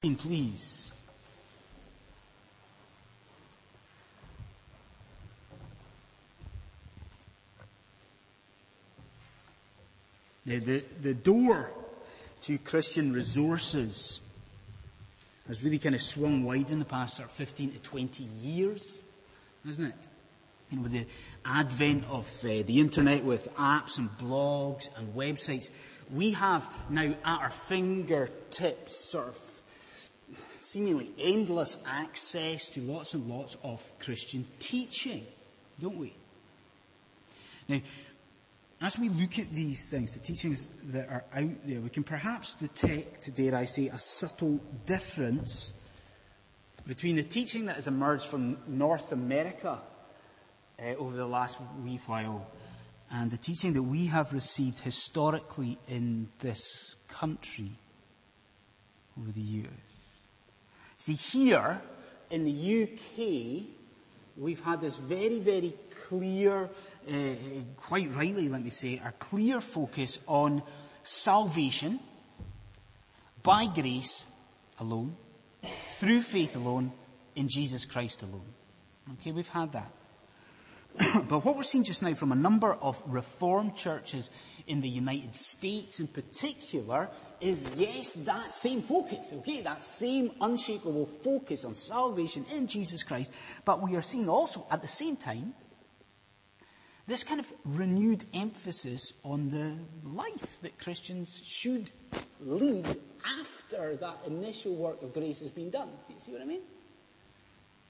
please. Now, the, the door to Christian resources has really kind of swung wide in the past sort of 15 to 20 years, hasn't it? And with the advent of uh, the internet with apps and blogs and websites, we have now at our fingertips sort of seemingly endless access to lots and lots of Christian teaching, don't we? Now, as we look at these things, the teachings that are out there, we can perhaps detect, dare I say, a subtle difference between the teaching that has emerged from North America uh, over the last wee while and the teaching that we have received historically in this country over the years. See, here in the UK, we've had this very, very clear, uh, quite rightly, let me say, a clear focus on salvation by grace alone, through faith alone, in Jesus Christ alone. Okay, we've had that. but what we're seeing just now from a number of reformed churches in the United States in particular is yes, that same focus, okay, that same unshakable focus on salvation in Jesus Christ, but we are seeing also at the same time this kind of renewed emphasis on the life that Christians should lead after that initial work of grace has been done. Do you see what I mean?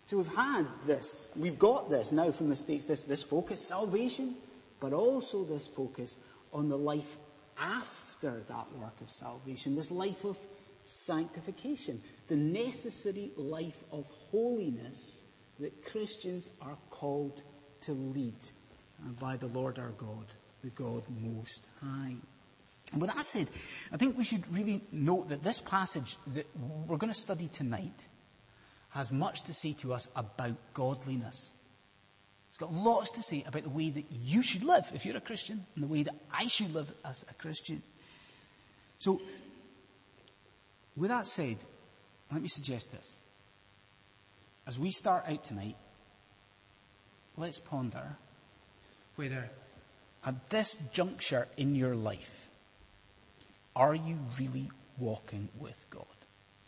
So we've had this, we've got this now from the States, this, this focus, salvation, but also this focus on the life after that work of salvation, this life of sanctification, the necessary life of holiness that Christians are called to lead uh, by the Lord our God, the God Most High. And with that said, I think we should really note that this passage that we're going to study tonight has much to say to us about godliness. It's got lots to say about the way that you should live if you're a Christian and the way that I should live as a Christian. So, with that said, let me suggest this. As we start out tonight, let's ponder whether at this juncture in your life, are you really walking with God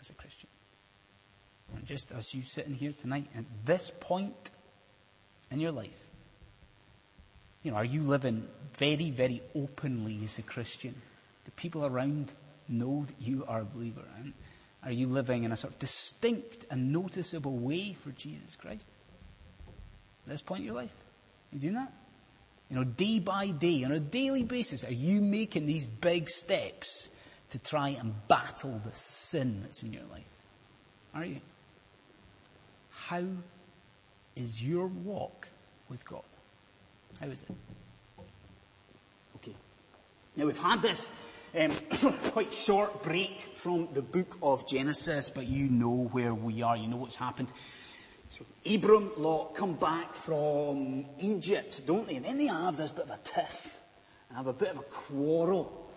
as a Christian? And just as you sitting here tonight at this point in your life, you know, are you living very, very openly as a Christian? The people around know that you are a believer. And are you living in a sort of distinct and noticeable way for Jesus Christ? At this point in your life? Are you doing that? You know, day by day, on a daily basis, are you making these big steps to try and battle the sin that's in your life? Are you? How is your walk with God? How is it? Okay. Now we've had this um, quite short break from the book of Genesis, but you know where we are. You know what's happened. So Abram, Lot come back from Egypt, don't they? And then they have this bit of a tiff, have a bit of a quarrel.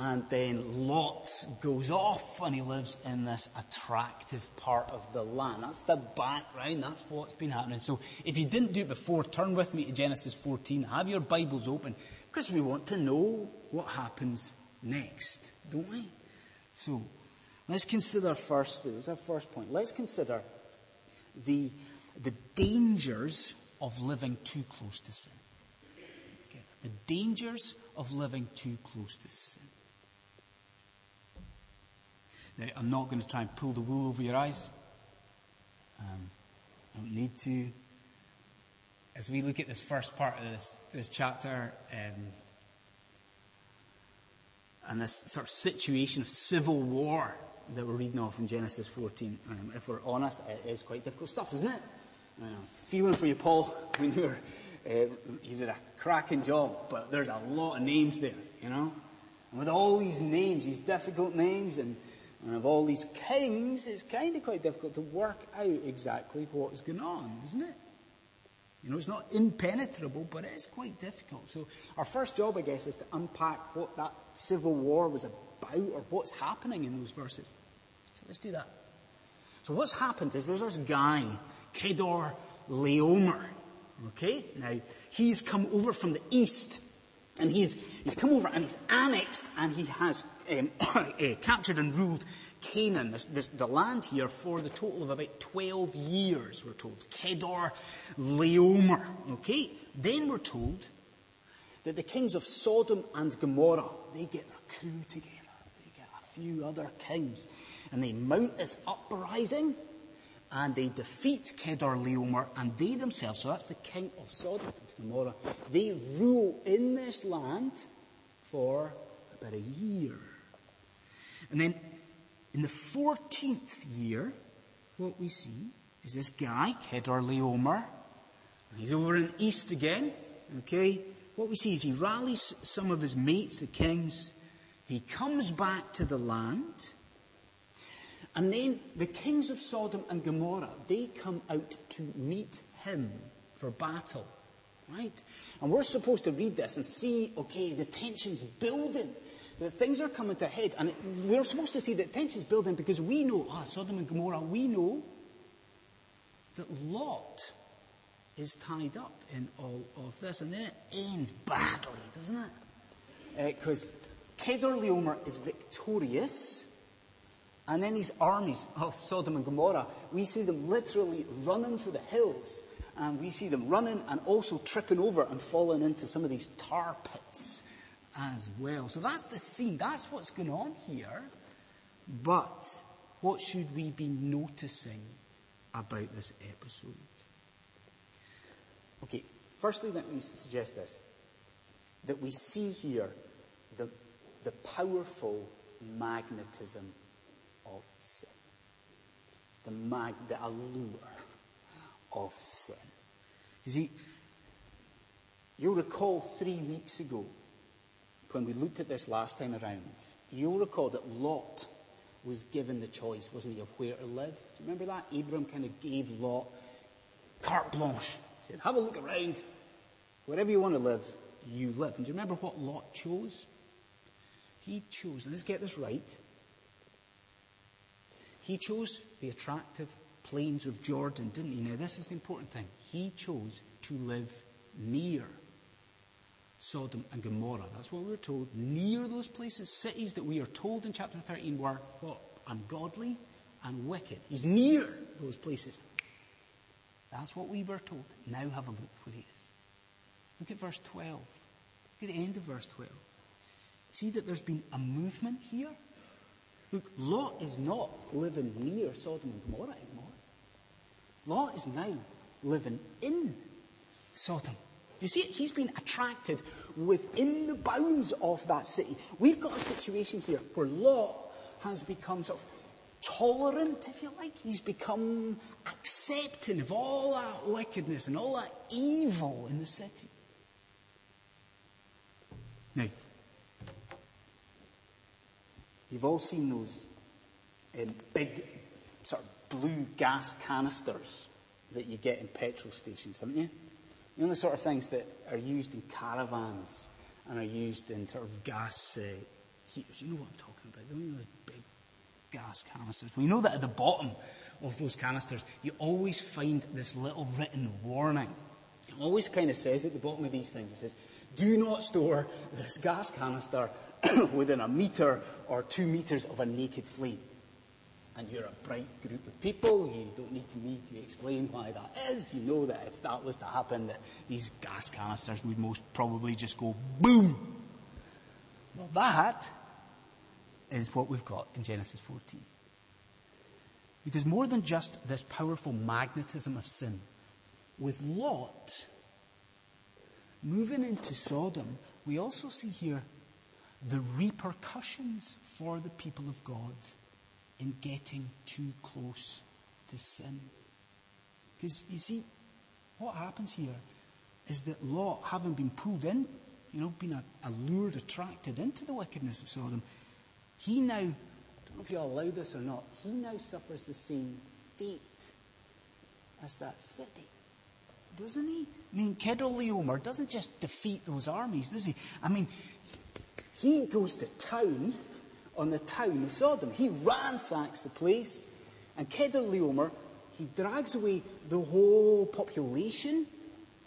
And then Lot goes off and he lives in this attractive part of the land. That's the background. That's what's been happening. So if you didn't do it before, turn with me to Genesis 14. Have your Bibles open because we want to know what happens next, don't we? So let's consider firstly, this is our first point. Let's consider the, the dangers of living too close to sin. Okay. The dangers of living too close to sin. I'm not going to try and pull the wool over your eyes. Um, I don't need to. As we look at this first part of this, this chapter, um, and this sort of situation of civil war that we're reading off in Genesis 14, um, if we're honest, it is quite difficult stuff, isn't it? Uh, feeling for you, Paul, when you're, uh, you did a cracking job, but there's a lot of names there, you know? And with all these names, these difficult names, and and of all these kings, it's kind of quite difficult to work out exactly what's going on, isn't it? You know, it's not impenetrable, but it is quite difficult. So our first job, I guess, is to unpack what that civil war was about or what's happening in those verses. So Let's do that. So what's happened is there's this guy, Kedor Laomer. Okay? Now, he's come over from the east and he's, he's come over and he's annexed and he has um, uh, captured and ruled Canaan, this, this, the land here, for the total of about 12 years, we're told. Kedor Laomer. Okay? Then we're told that the kings of Sodom and Gomorrah, they get their crew together. They get a few other kings. And they mount this uprising and they defeat Kedorlaomer and they themselves, so that's the king of Sodom and Gomorrah, they rule in this land for about a year. And then in the 14th year, what we see is this guy, Kedorlaomer, he's over in the east again, okay? What we see is he rallies some of his mates, the kings, he comes back to the land, and then the kings of Sodom and Gomorrah, they come out to meet him for battle. Right? And we're supposed to read this and see, okay, the tension's building. That things are coming to a head. And we're supposed to see that tension's building because we know, ah, Sodom and Gomorrah, we know that Lot is tied up in all of this. And then it ends badly, doesn't it? Because uh, Kedorlaomer is victorious and then these armies of Sodom and Gomorrah, we see them literally running for the hills. And we see them running and also tripping over and falling into some of these tar pits as well. So that's the scene. That's what's going on here. But what should we be noticing about this episode? Okay, firstly let me suggest this. That we see here the, the powerful magnetism of sin. The mag, the allure of sin. You see, you'll recall three weeks ago when we looked at this last time around, you'll recall that Lot was given the choice, wasn't he, of where to live. Do you remember that? Abram kind of gave Lot carte blanche. He said, have a look around. Wherever you want to live, you live. And do you remember what Lot chose? He chose, let's get this right, he chose the attractive plains of Jordan, didn't he? Now this is the important thing. He chose to live near Sodom and Gomorrah. That's what we were told. Near those places, cities that we are told in chapter 13 were what? Ungodly and wicked. He's near those places. That's what we were told. Now have a look where he is. Look at verse 12. Look at the end of verse 12. See that there's been a movement here? Look, Lot is not living near Sodom and Gomorrah anymore. Lot is now living in Sodom. Do you see it? He's been attracted within the bounds of that city. We've got a situation here where Lot has become sort of tolerant, if you like. He's become accepting of all that wickedness and all that evil in the city. Now, You've all seen those um, big sort of blue gas canisters that you get in petrol stations, haven't you? You know the sort of things that are used in caravans and are used in sort of gas uh, heaters. You know what I'm talking about, don't you? Those big gas canisters. We know that at the bottom of those canisters, you always find this little written warning. It always kind of says at the bottom of these things, it says, do not store this gas canister within a meter or two meters of a naked flame. And you're a bright group of people. You don't need me to explain why that is. You know that if that was to happen, that these gas canisters would most probably just go boom. Well, that is what we've got in Genesis 14. Because more than just this powerful magnetism of sin, with Lot moving into Sodom, we also see here the repercussions for the people of God in getting too close to sin. Because you see, what happens here is that Lot, having been pulled in, you know, been allured, attracted into the wickedness of Sodom, he now, I don't know if you allow this or not, he now suffers the same fate as that city. Doesn't he? I mean, Kedorlaomer doesn't just defeat those armies, does he? I mean, he goes to town on the town of Sodom. He ransacks the place, and Kedorlaomer, he drags away the whole population.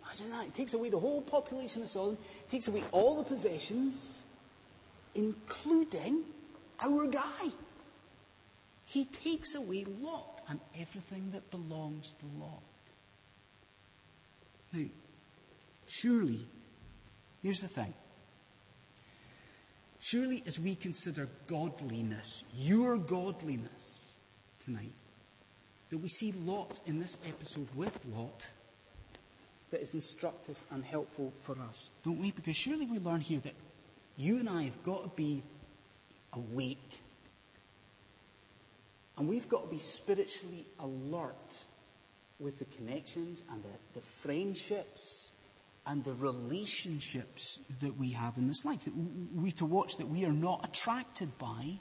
Imagine that. He takes away the whole population of Sodom, takes away all the possessions, including our guy. He takes away Lot and everything that belongs to Lot. Now, surely, here's the thing. Surely as we consider godliness, your godliness tonight, that we see Lot in this episode with Lot that is instructive and helpful for us, don't we? Because surely we learn here that you and I have got to be awake. And we've got to be spiritually alert with the connections and the, the friendships and the relationships that we have in this life. That we to watch that we are not attracted by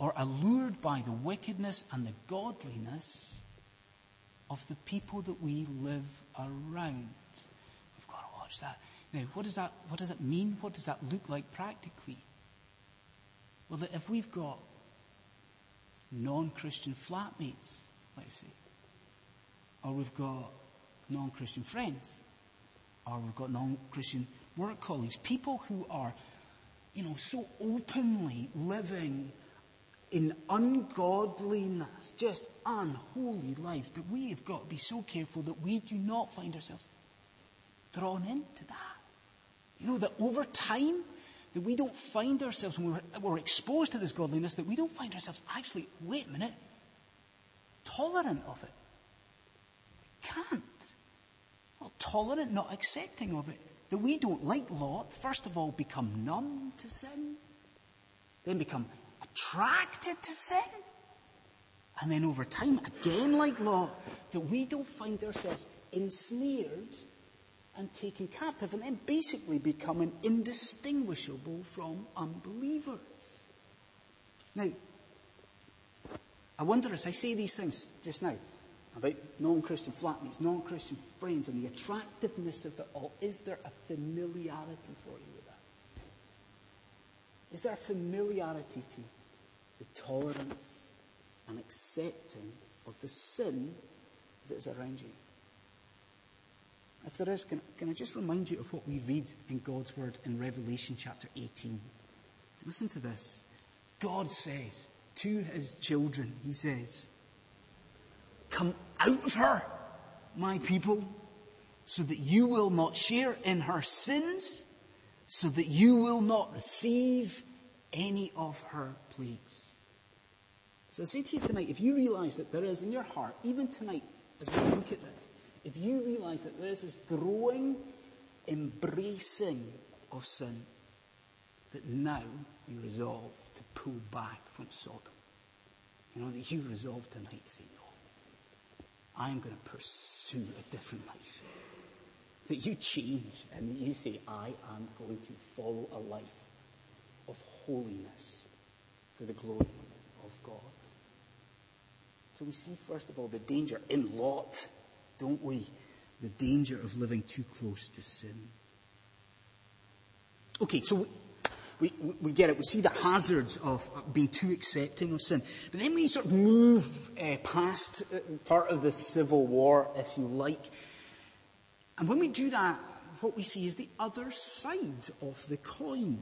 or allured by the wickedness and the godliness of the people that we live around. We've got to watch that. Now, what does that, what does it mean? What does that look like practically? Well, that if we've got non-Christian flatmates, let's say, or we've got non-Christian friends, or we've got non-Christian work colleagues, people who are, you know, so openly living in ungodliness, just unholy life, that we have got to be so careful that we do not find ourselves drawn into that. You know, that over time, that we don't find ourselves, when we're, we're exposed to this godliness, that we don't find ourselves actually, wait a minute, tolerant of it. We can't not tolerant, not accepting of it. That we don't, like Lot, first of all become numb to sin, then become attracted to sin, and then over time, again like Lot, that we don't find ourselves ensnared and taken captive, and then basically becoming indistinguishable from unbelievers. Now, I wonder as I say these things just now, about non-Christian flatmates, non-Christian friends, and the attractiveness of it all. Is there a familiarity for you with that? Is there a familiarity to the tolerance and accepting of the sin that is around you? If there is, can, can I just remind you of what we read in God's Word in Revelation chapter 18? Listen to this. God says to his children, he says, Come out of her, my people, so that you will not share in her sins, so that you will not receive any of her plagues. So I say to you tonight, if you realize that there is in your heart, even tonight as we look at this, if you realize that there is this growing embracing of sin, that now you resolve to pull back from Sodom. You know, that you resolve tonight to say, I'm going to pursue a different life. That you change and that you say, I am going to follow a life of holiness for the glory of God. So we see first of all the danger in Lot, don't we? The danger of living too close to sin. Okay, so we, we get it. We see the hazards of being too accepting of sin. But then we sort of move uh, past uh, part of the civil war, if you like. And when we do that, what we see is the other side of the coin.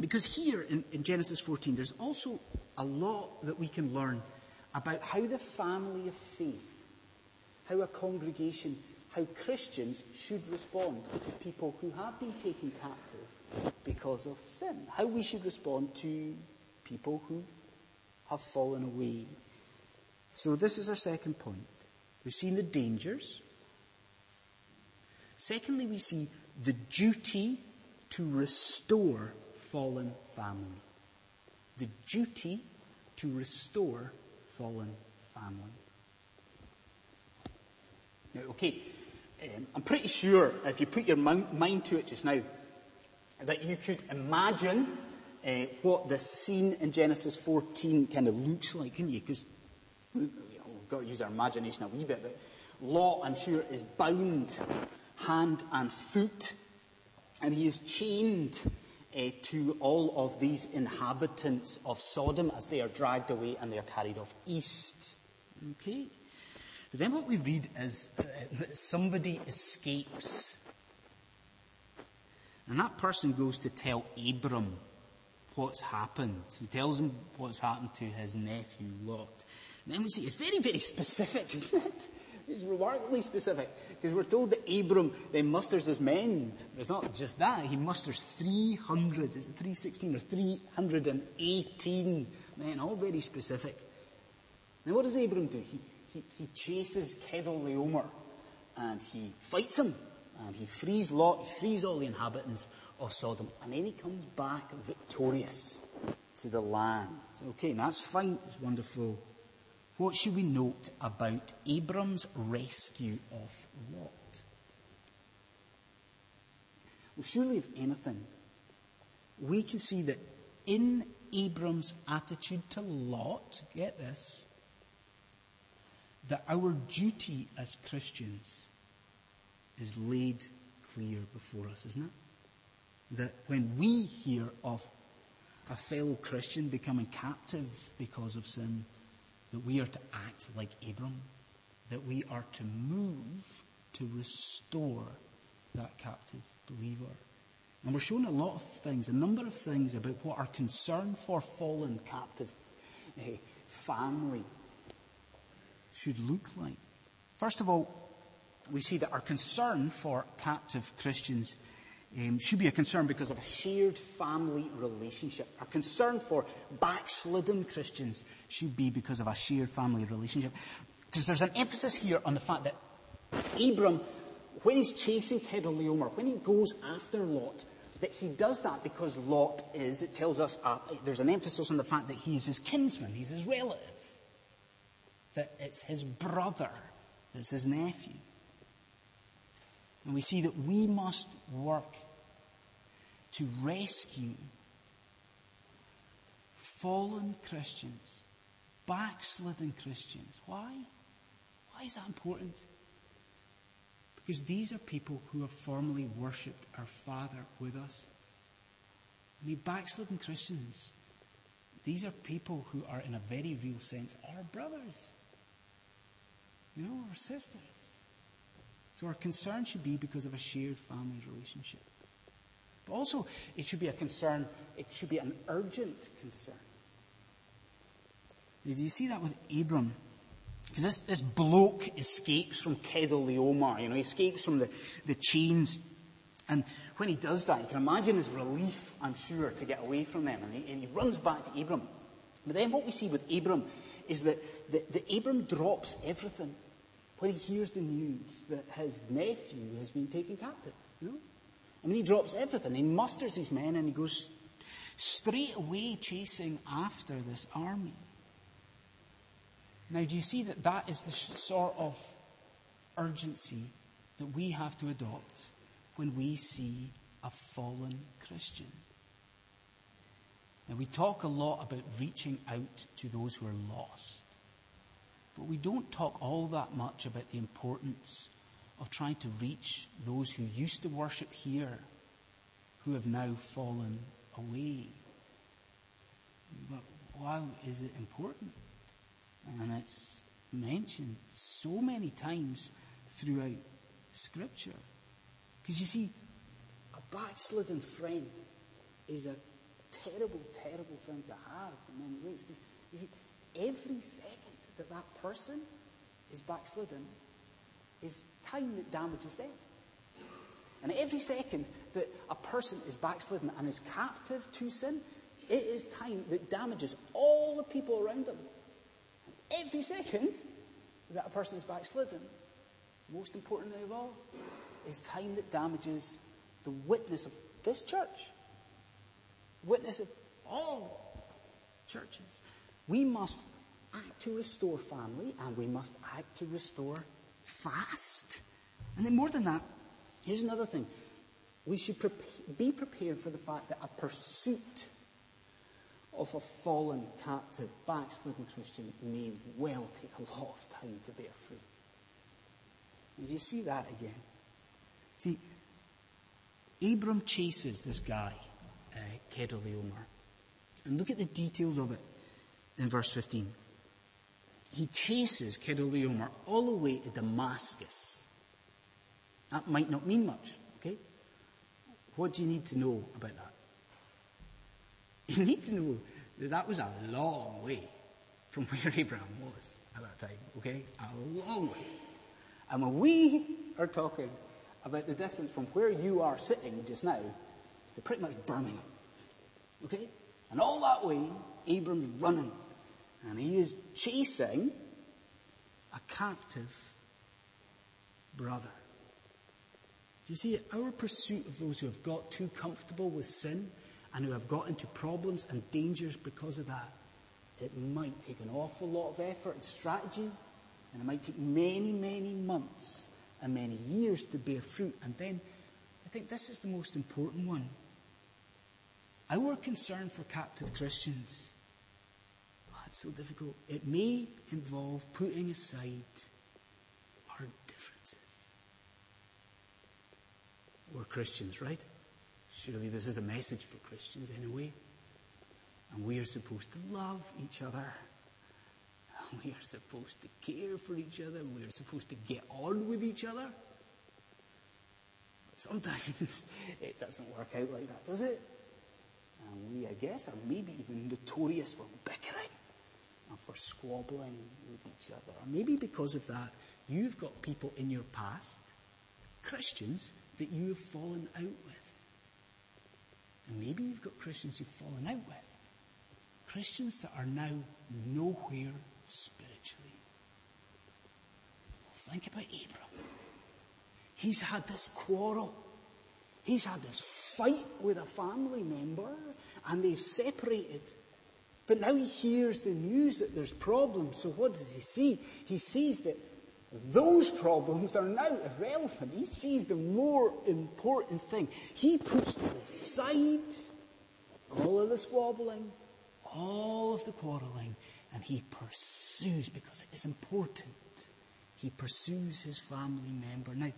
Because here in, in Genesis 14, there's also a lot that we can learn about how the family of faith, how a congregation, how Christians should respond to people who have been taken captive because of sin. How we should respond to people who have fallen away. So this is our second point. We've seen the dangers. Secondly, we see the duty to restore fallen family. The duty to restore fallen family. Now, okay, um, I'm pretty sure if you put your mind to it just now, that you could imagine uh, what the scene in Genesis 14 kind of looks like, can you? Because we've got to use our imagination a wee bit, but Lot, I'm sure, is bound hand and foot, and he is chained uh, to all of these inhabitants of Sodom as they are dragged away and they are carried off east. Okay? But then what we read is uh, somebody escapes. And that person goes to tell Abram what's happened. He tells him what's happened to his nephew Lot. And then we see it's very, very specific, isn't it? It's remarkably specific because we're told that Abram then musters his men. But it's not just that. He musters 300, is it 316 or 318 men, all very specific. Now what does Abram do? He, he, he chases Kedorlaomer and he fights him and he frees Lot, he frees all the inhabitants of Sodom and then he comes back victorious to the land. Okay, that's fine, it's wonderful. What should we note about Abram's rescue of Lot? Well, surely if anything, we can see that in Abram's attitude to Lot, get this, that our duty as Christians is laid clear before us, isn't it? That when we hear of a fellow Christian becoming captive because of sin, that we are to act like Abram, that we are to move to restore that captive believer. And we're shown a lot of things, a number of things about what our concern for fallen captive uh, family should look like. First of all, we see that our concern for captive Christians um, should be a concern because of a shared family relationship. Our concern for backslidden Christians should be because of a shared family relationship. Because there's an emphasis here on the fact that Abram, when he's chasing Kedorlaomer, when he goes after Lot, that he does that because Lot is, it tells us, uh, there's an emphasis on the fact that he is his kinsman, he's his relative. That it's his brother, it's his nephew. And we see that we must work to rescue fallen Christians, backslidden Christians. Why? Why is that important? Because these are people who have formerly worshipped our Father with us. I mean, backslidden Christians, these are people who are in a very real sense our brothers. You know, our sisters. So our concern should be because of a shared family relationship. But also, it should be a concern, it should be an urgent concern. Do you see that with Abram? Because this, this bloke escapes from Kedorlaomer, you know, he escapes from the, the chains. And when he does that, you can imagine his relief, I'm sure, to get away from them. And he, and he runs back to Abram. But then what we see with Abram is that, that, that Abram drops everything when he hears the news that his nephew has been taken captive. You know? I mean, he drops everything. He musters his men and he goes straight away chasing after this army. Now, do you see that that is the sort of urgency that we have to adopt when we see a fallen Christian? Now, we talk a lot about reaching out to those who are lost. But we don't talk all that much about the importance of trying to reach those who used to worship here, who have now fallen away. But why is it important? And it's mentioned so many times throughout scripture. Because you see, a backslidden friend is a terrible, terrible thing to have in many ways. Because you see, every second that that person is backslidden is time that damages them. And every second that a person is backslidden and is captive to sin, it is time that damages all the people around them. And every second that a person is backslidden, most importantly of all, is time that damages the witness of this church. Witness of all churches. We must act to restore family and we must act to restore fast. And then more than that, here's another thing. We should be prepared for the fact that a pursuit of a fallen captive, backslidden Christian may well take a lot of time to bear fruit. And you see that again? See, Abram chases this guy, uh, Kedorlaomer. And look at the details of it in verse 15. He chases Kedorlaomer all the way to Damascus. That might not mean much, okay? What do you need to know about that? You need to know that that was a long way from where Abraham was at that time, okay? A long way. And when we are talking about the distance from where you are sitting just now to pretty much Birmingham, okay? And all that way, Abram's running. And he is chasing a captive brother. Do you see Our pursuit of those who have got too comfortable with sin and who have got into problems and dangers because of that, it might take an awful lot of effort and strategy, and it might take many, many months and many years to bear fruit. And then, I think this is the most important one. Our concern for captive Christians, it's so difficult. It may involve putting aside our differences. We're Christians, right? Surely this is a message for Christians anyway. And we are supposed to love each other. We are supposed to care for each other. We are supposed to get on with each other. But sometimes it doesn't work out like that, does it? And we, I guess, are maybe even notorious for bickering for squabbling with each other. Or maybe because of that, you've got people in your past, Christians, that you have fallen out with. And maybe you've got Christians you've fallen out with. Christians that are now nowhere spiritually. Think about Abram. He's had this quarrel. He's had this fight with a family member and they've separated. But now he hears the news that there's problems. So what does he see? He sees that those problems are now irrelevant. He sees the more important thing. He puts to the side all of the squabbling, all of the quarreling, and he pursues because it is important. He pursues his family member. Now,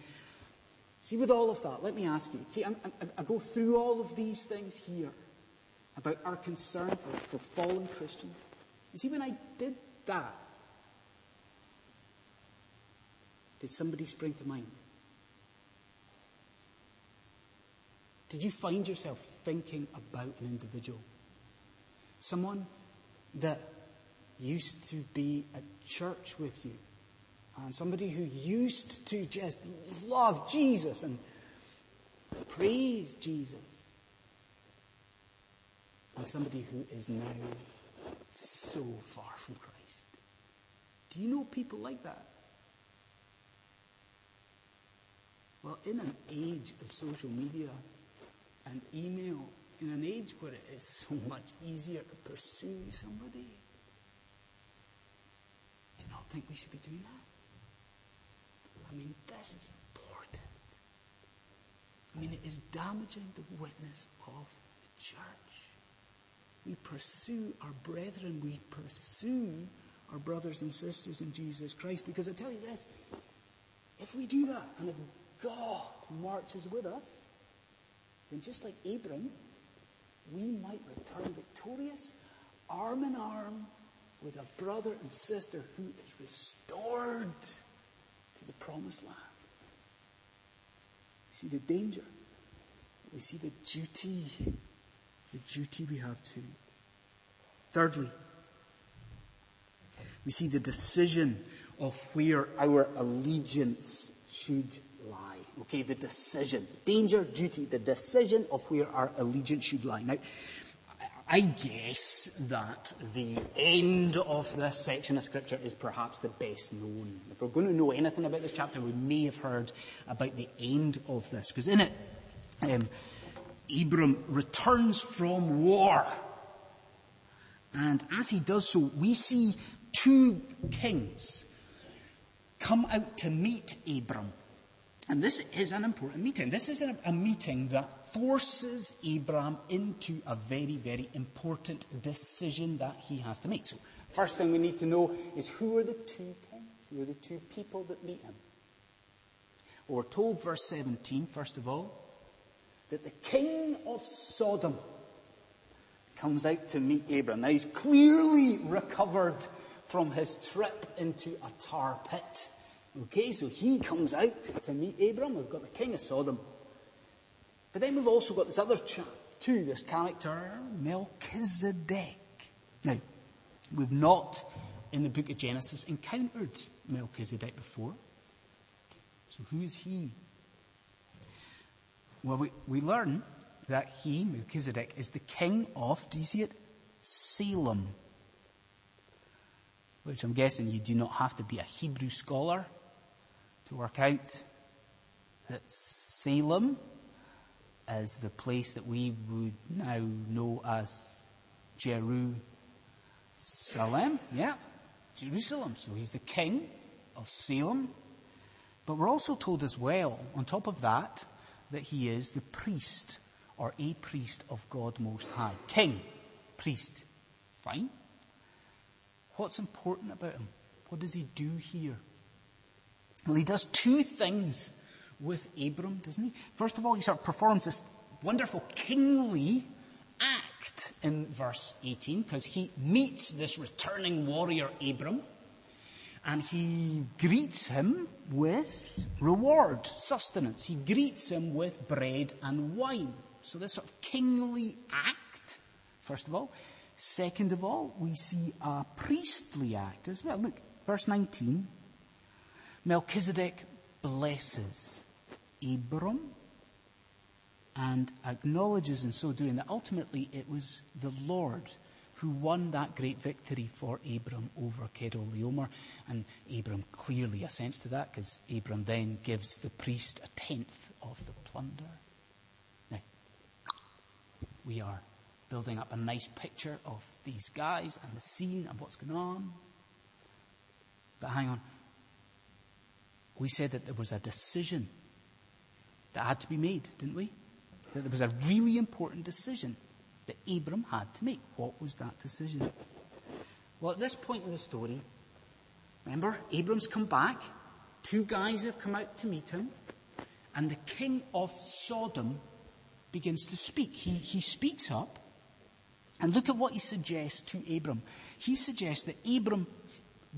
see with all of that, let me ask you, see, I, I, I go through all of these things here about our concern for, for fallen Christians. You see, when I did that, did somebody spring to mind? Did you find yourself thinking about an individual? Someone that used to be at church with you. And somebody who used to just love Jesus and praise Jesus. And somebody who is now so far from Christ. Do you know people like that? Well, in an age of social media and email, in an age where it is so much easier to pursue somebody, do you not think we should be doing that? I mean, this is important. I mean, it is damaging the witness of the church. We pursue our brethren, we pursue our brothers and sisters in Jesus Christ, because I tell you this, if we do that, and if God marches with us, then just like Abram, we might return victorious, arm in arm with a brother and sister who is restored to the promised land. We see the danger. We see the duty, the duty we have to. Thirdly, we see the decision of where our allegiance should lie. Okay, the decision. Danger, duty, the decision of where our allegiance should lie. Now, I guess that the end of this section of scripture is perhaps the best known. If we're going to know anything about this chapter, we may have heard about the end of this. Because in it, um, Abram returns from war. And as he does so, we see two kings come out to meet Abram. And this is an important meeting. This is a, meeting that forces Abraham into a very, very important decision that he has to make. So, first thing we need to know is who are the two kings? Who are the two people that meet him? We're told, verse 17, first of all, that the king of Sodom comes out to meet Abram. Now he's clearly recovered from his trip into a tar pit. Okay, so he comes out to meet Abram. We've got the king of Sodom. But then we've also got this other chap too, this character, Melchizedek. Now, we've not in the book of Genesis encountered Melchizedek before. So who is he? Well, we, we learn that he, Melchizedek, is the king of, do you see it? Salem. Which I'm guessing you do not have to be a Hebrew scholar to work out that Salem is the place that we would now know as Jerusalem. Yeah, Jerusalem. So he's the king of Salem. But we're also told as well, on top of that, that he is the priest or a priest of God Most High. King, priest. Fine. What's important about him? What does he do here? Well, he does two things with Abram, doesn't he? First of all, he sort of performs this wonderful kingly act in verse 18 because he meets this returning warrior Abram and he greets him with reward, sustenance. He greets him with bread and wine. So this sort of kingly act, first of all. Second of all, we see a priestly act as well. Look, verse 19. Melchizedek blesses Abram and acknowledges in so doing that ultimately it was the Lord who won that great victory for Abram over Kedorlaomer. And Abram clearly assents to that because Abram then gives the priest a tenth of the plunder. Now, we are building up a nice picture of these guys and the scene and what's going on. But hang on. We said that there was a decision that had to be made, didn't we? That there was a really important decision that Abram had to make. What was that decision? Well, at this point in the story, remember, Abram's come back. Two guys have come out to meet him. And the king of Sodom begins to speak. He, he speaks up. And look at what he suggests to Abram. He suggests that Abram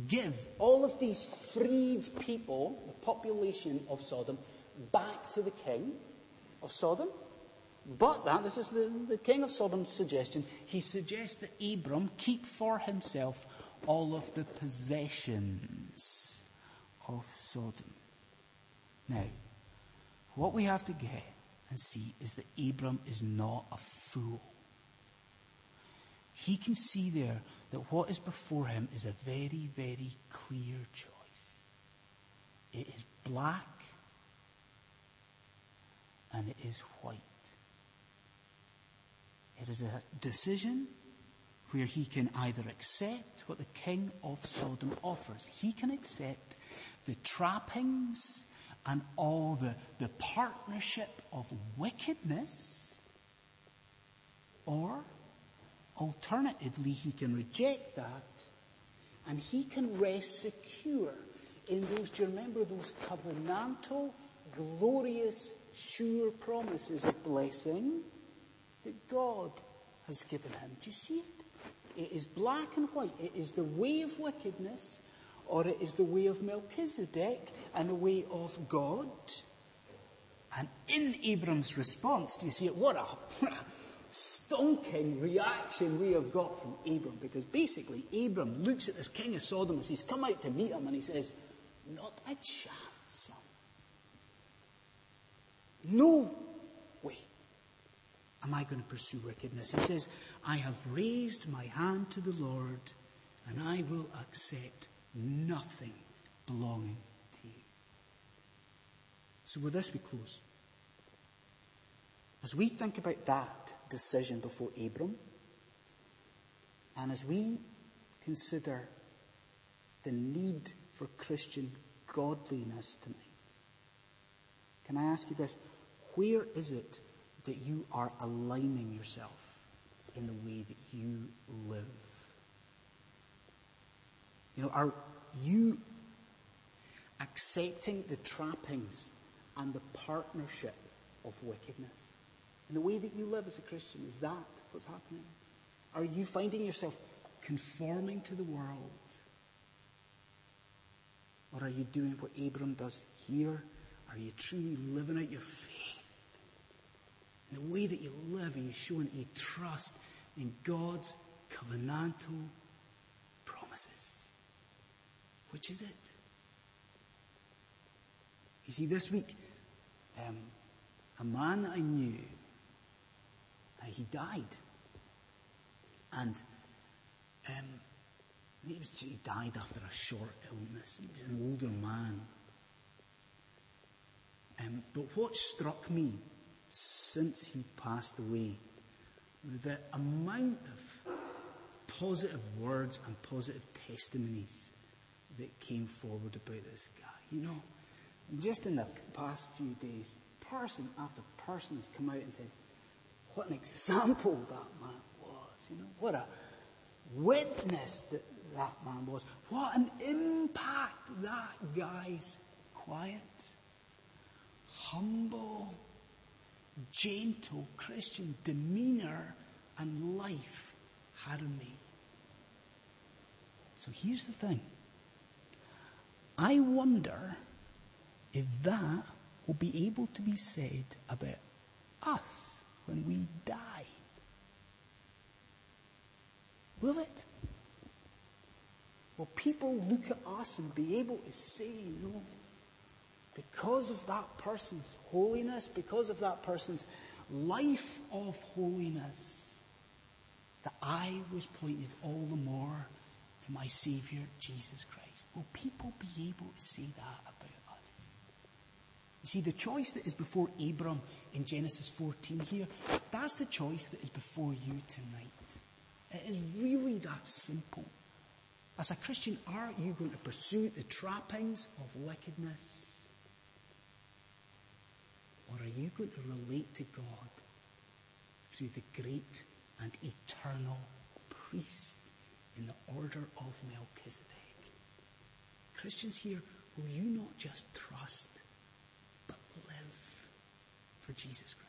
give all of these freed people, the population of Sodom, back to the king of Sodom. But that, this is the, the king of Sodom's suggestion, he suggests that Abram keep for himself all of the possessions of Sodom. Now, what we have to get and see is that Abram is not a fool. He can see there that what is before him is a very, very clear choice. It is black and it is white. It is a decision where he can either accept what the king of Sodom offers. He can accept the trappings and all the, the partnership of wickedness, or alternatively, he can reject that and he can rest secure in those, do you remember those covenantal, glorious, sure promises of blessing? That God has given him. Do you see it? It is black and white. It is the way of wickedness or it is the way of Melchizedek and the way of God. And in Abram's response, do you see it? What a stonking reaction we have got from Abram because basically Abram looks at this king of Sodom as he's come out to meet him and he says, not a chance, son. No am I going to pursue wickedness? He says, I have raised my hand to the Lord and I will accept nothing belonging to you. So with this we close. As we think about that decision before Abram, and as we consider the need for Christian godliness tonight, can I ask you this? Where is it that you are aligning yourself in the way that you live. You know, are you accepting the trappings and the partnership of wickedness? In the way that you live as a Christian, is that what's happening? Are you finding yourself conforming to the world? Or are you doing what Abram does here? Are you truly living out your faith? In the way that you live, are you showing you trust in God's covenantal promises? Which is it? You see, this week, um, a man I knew, uh, he died. And um, he, was, he died after a short illness. He was an older man. Um, but what struck me since he passed away the amount of positive words and positive testimonies that came forward about this guy. You know, just in the past few days, person after person has come out and said, what an example that man was. You know, what a witness that that man was. What an impact that guy's quiet, humble, gentle Christian demeanor and life had on me. So here's the thing. I wonder if that will be able to be said about us when we die. Will it? Will people look at us and be able to say, you know, because of that person's holiness, because of that person's life of holiness, that I was pointed all the more to my Savior, Jesus Christ. Will people be able to say that about us? You see, the choice that is before Abram in Genesis 14 here, that's the choice that is before you tonight. It is really that simple. As a Christian, are you going to pursue the trappings of wickedness? Are you going to relate to God through the great and eternal priest in the order of Melchizedek? Christians here, will you not just trust, but live for Jesus Christ?